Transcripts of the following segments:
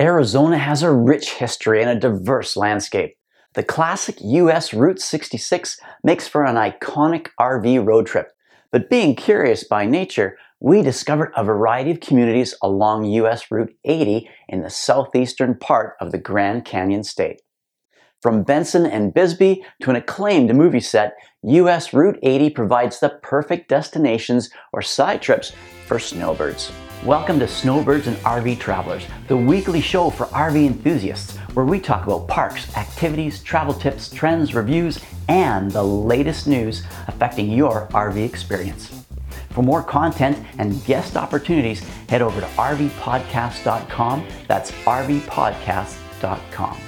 Arizona has a rich history and a diverse landscape. The classic US Route 66 makes for an iconic RV road trip. But being curious by nature, we discovered a variety of communities along US Route 80 in the southeastern part of the Grand Canyon State. From Benson and Bisbee to an acclaimed movie set, US Route 80 provides the perfect destinations or side trips for snowbirds. Welcome to Snowbirds and RV Travelers, the weekly show for RV enthusiasts, where we talk about parks, activities, travel tips, trends, reviews, and the latest news affecting your RV experience. For more content and guest opportunities, head over to rvpodcast.com. That's rvpodcast.com.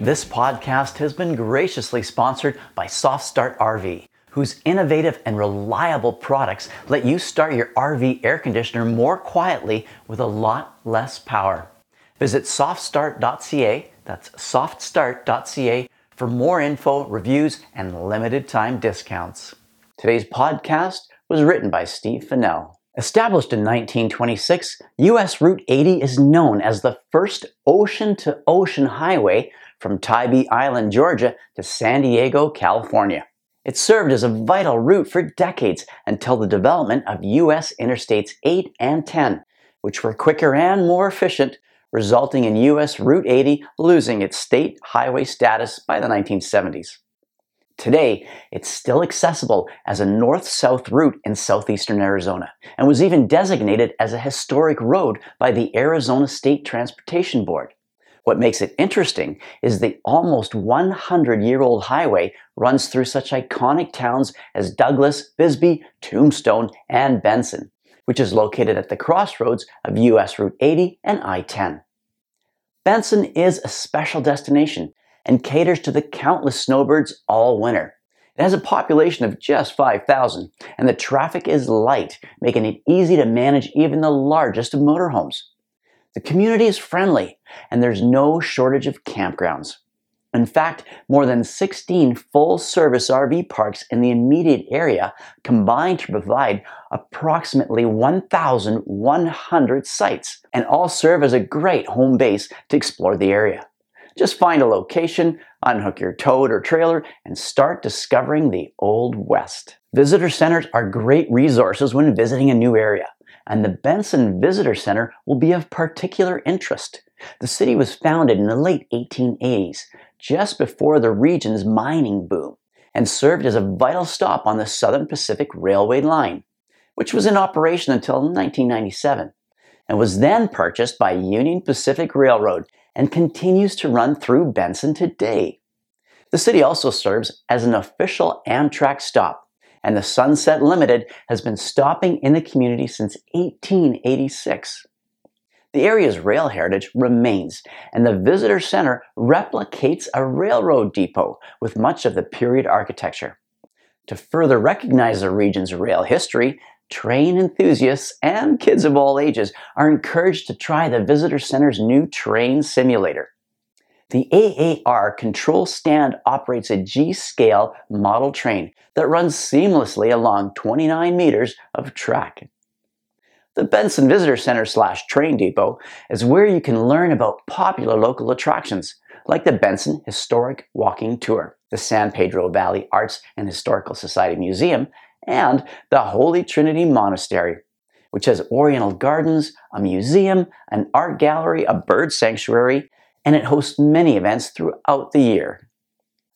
This podcast has been graciously sponsored by Soft Start RV, whose innovative and reliable products let you start your RV air conditioner more quietly with a lot less power. Visit softstart.ca, that's softstart.ca, for more info, reviews, and limited time discounts. Today's podcast was written by Steve Fennell. Established in 1926, US Route 80 is known as the first ocean to ocean highway from Tybee Island, Georgia to San Diego, California. It served as a vital route for decades until the development of US Interstates 8 and 10, which were quicker and more efficient, resulting in US Route 80 losing its state highway status by the 1970s. Today, it's still accessible as a north south route in southeastern Arizona and was even designated as a historic road by the Arizona State Transportation Board. What makes it interesting is the almost 100 year old highway runs through such iconic towns as Douglas, Bisbee, Tombstone, and Benson, which is located at the crossroads of US Route 80 and I 10. Benson is a special destination and caters to the countless snowbirds all winter. It has a population of just 5,000, and the traffic is light, making it easy to manage even the largest of motorhomes. The community is friendly, and there's no shortage of campgrounds. In fact, more than 16 full service RV parks in the immediate area combine to provide approximately 1,100 sites, and all serve as a great home base to explore the area. Just find a location, unhook your toad or trailer, and start discovering the Old West. Visitor centers are great resources when visiting a new area and the Benson Visitor Center will be of particular interest. The city was founded in the late 1880s, just before the region's mining boom, and served as a vital stop on the Southern Pacific Railway line, which was in operation until 1997, and was then purchased by Union Pacific Railroad and continues to run through Benson today. The city also serves as an official Amtrak stop and the Sunset Limited has been stopping in the community since 1886. The area's rail heritage remains, and the visitor center replicates a railroad depot with much of the period architecture. To further recognize the region's rail history, train enthusiasts and kids of all ages are encouraged to try the visitor center's new train simulator. The AAR control stand operates a G-scale model train that runs seamlessly along 29 meters of track. The Benson Visitor Center slash Train Depot is where you can learn about popular local attractions like the Benson Historic Walking Tour, the San Pedro Valley Arts and Historical Society Museum, and the Holy Trinity Monastery, which has oriental gardens, a museum, an art gallery, a bird sanctuary, and it hosts many events throughout the year.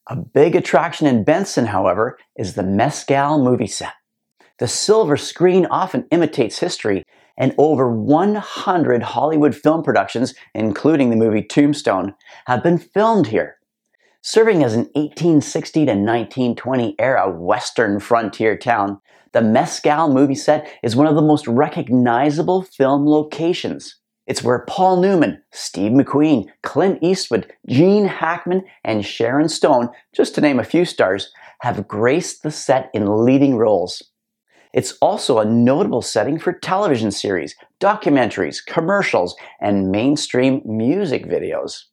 A big attraction in Benson, however, is the Mescal movie set. The silver screen often imitates history, and over 100 Hollywood film productions, including the movie Tombstone, have been filmed here. Serving as an 1860 to 1920 era Western frontier town, the Mescal movie set is one of the most recognizable film locations. It's where Paul Newman, Steve McQueen, Clint Eastwood, Gene Hackman, and Sharon Stone, just to name a few stars, have graced the set in leading roles. It's also a notable setting for television series, documentaries, commercials, and mainstream music videos.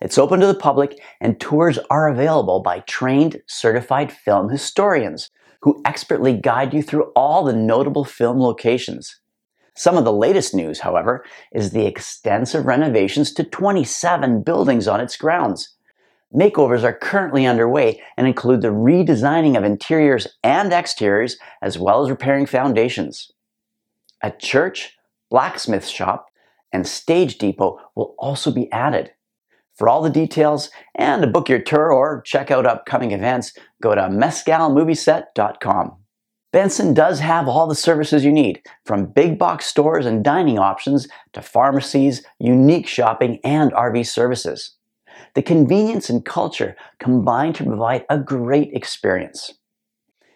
It's open to the public, and tours are available by trained, certified film historians who expertly guide you through all the notable film locations. Some of the latest news, however, is the extensive renovations to 27 buildings on its grounds. Makeovers are currently underway and include the redesigning of interiors and exteriors, as well as repairing foundations. A church, blacksmith shop, and stage depot will also be added. For all the details and to book your tour or check out upcoming events, go to mescalmovieset.com. Benson does have all the services you need, from big box stores and dining options to pharmacies, unique shopping, and RV services. The convenience and culture combine to provide a great experience.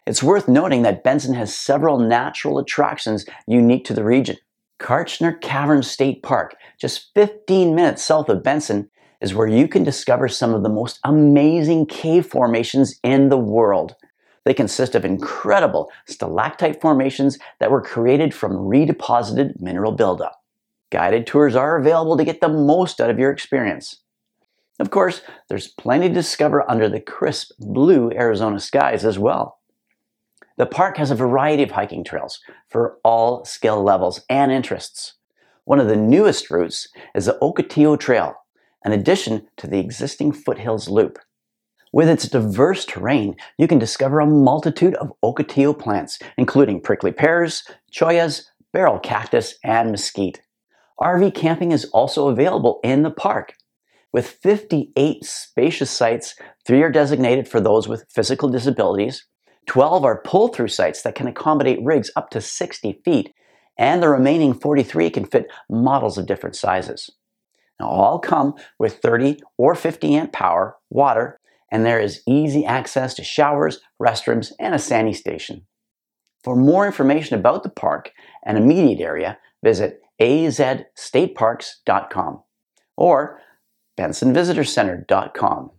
It's worth noting that Benson has several natural attractions unique to the region. Kartchner Cavern State Park, just 15 minutes south of Benson, is where you can discover some of the most amazing cave formations in the world. They consist of incredible stalactite formations that were created from redeposited mineral buildup. Guided tours are available to get the most out of your experience. Of course, there's plenty to discover under the crisp blue Arizona skies as well. The park has a variety of hiking trails for all skill levels and interests. One of the newest routes is the Ocotillo Trail, an addition to the existing Foothills Loop. With its diverse terrain, you can discover a multitude of ocotillo plants, including prickly pears, chollas, barrel cactus, and mesquite. RV camping is also available in the park. With 58 spacious sites, three are designated for those with physical disabilities, 12 are pull through sites that can accommodate rigs up to 60 feet, and the remaining 43 can fit models of different sizes. Now, all come with 30 or 50 amp power, water, and there is easy access to showers, restrooms, and a sandy station. For more information about the park and immediate area, visit azstateparks.com or bensonvisitorcenter.com.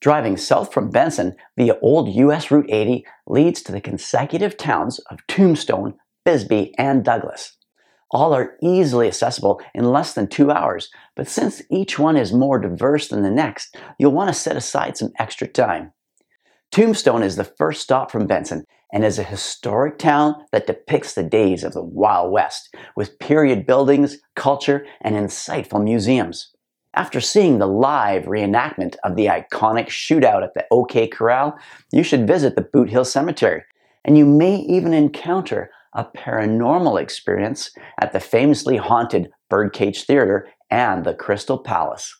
Driving south from Benson via Old US Route 80 leads to the consecutive towns of Tombstone, Bisbee, and Douglas. All are easily accessible in less than two hours, but since each one is more diverse than the next, you'll want to set aside some extra time. Tombstone is the first stop from Benson and is a historic town that depicts the days of the Wild West with period buildings, culture, and insightful museums. After seeing the live reenactment of the iconic shootout at the OK Corral, you should visit the Boot Hill Cemetery, and you may even encounter a paranormal experience at the famously haunted Birdcage Theater and the Crystal Palace.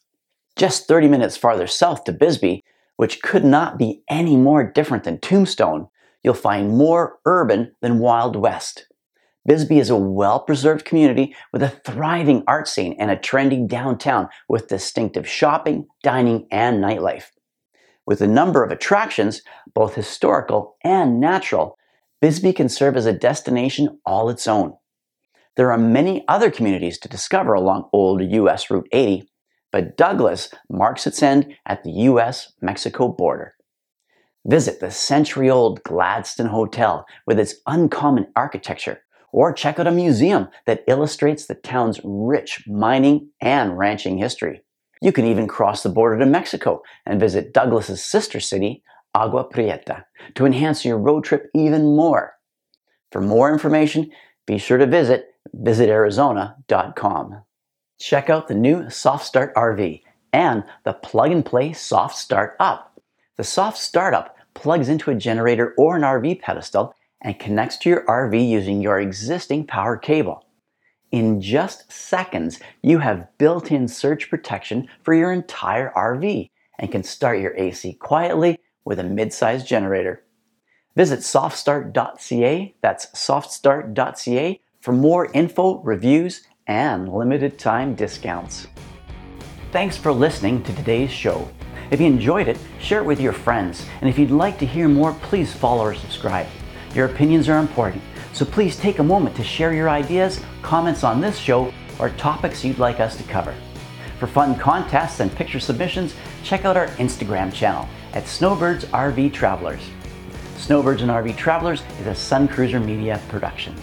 Just 30 minutes farther south to Bisbee, which could not be any more different than Tombstone, you'll find more urban than Wild West. Bisbee is a well preserved community with a thriving art scene and a trendy downtown with distinctive shopping, dining, and nightlife. With a number of attractions, both historical and natural, Bisbee can serve as a destination all its own. There are many other communities to discover along Old US Route 80, but Douglas marks its end at the US Mexico border. Visit the century old Gadsden Hotel with its uncommon architecture, or check out a museum that illustrates the town's rich mining and ranching history. You can even cross the border to Mexico and visit Douglas's sister city, Agua Prieta to enhance your road trip even more. For more information, be sure to visit visitarizona.com. Check out the new Soft Start RV and the plug and play Soft Start Up. The Soft Startup plugs into a generator or an RV pedestal and connects to your RV using your existing power cable. In just seconds, you have built in surge protection for your entire RV and can start your AC quietly with a mid-sized generator. Visit softstart.ca, that's softstart.ca, for more info, reviews, and limited time discounts. Thanks for listening to today's show. If you enjoyed it, share it with your friends. And if you'd like to hear more, please follow or subscribe. Your opinions are important, so please take a moment to share your ideas, comments on this show, or topics you'd like us to cover. For fun contests and picture submissions, check out our Instagram channel at Snowbirds RV Travelers. Snowbirds and RV Travelers is a Sun Cruiser Media production.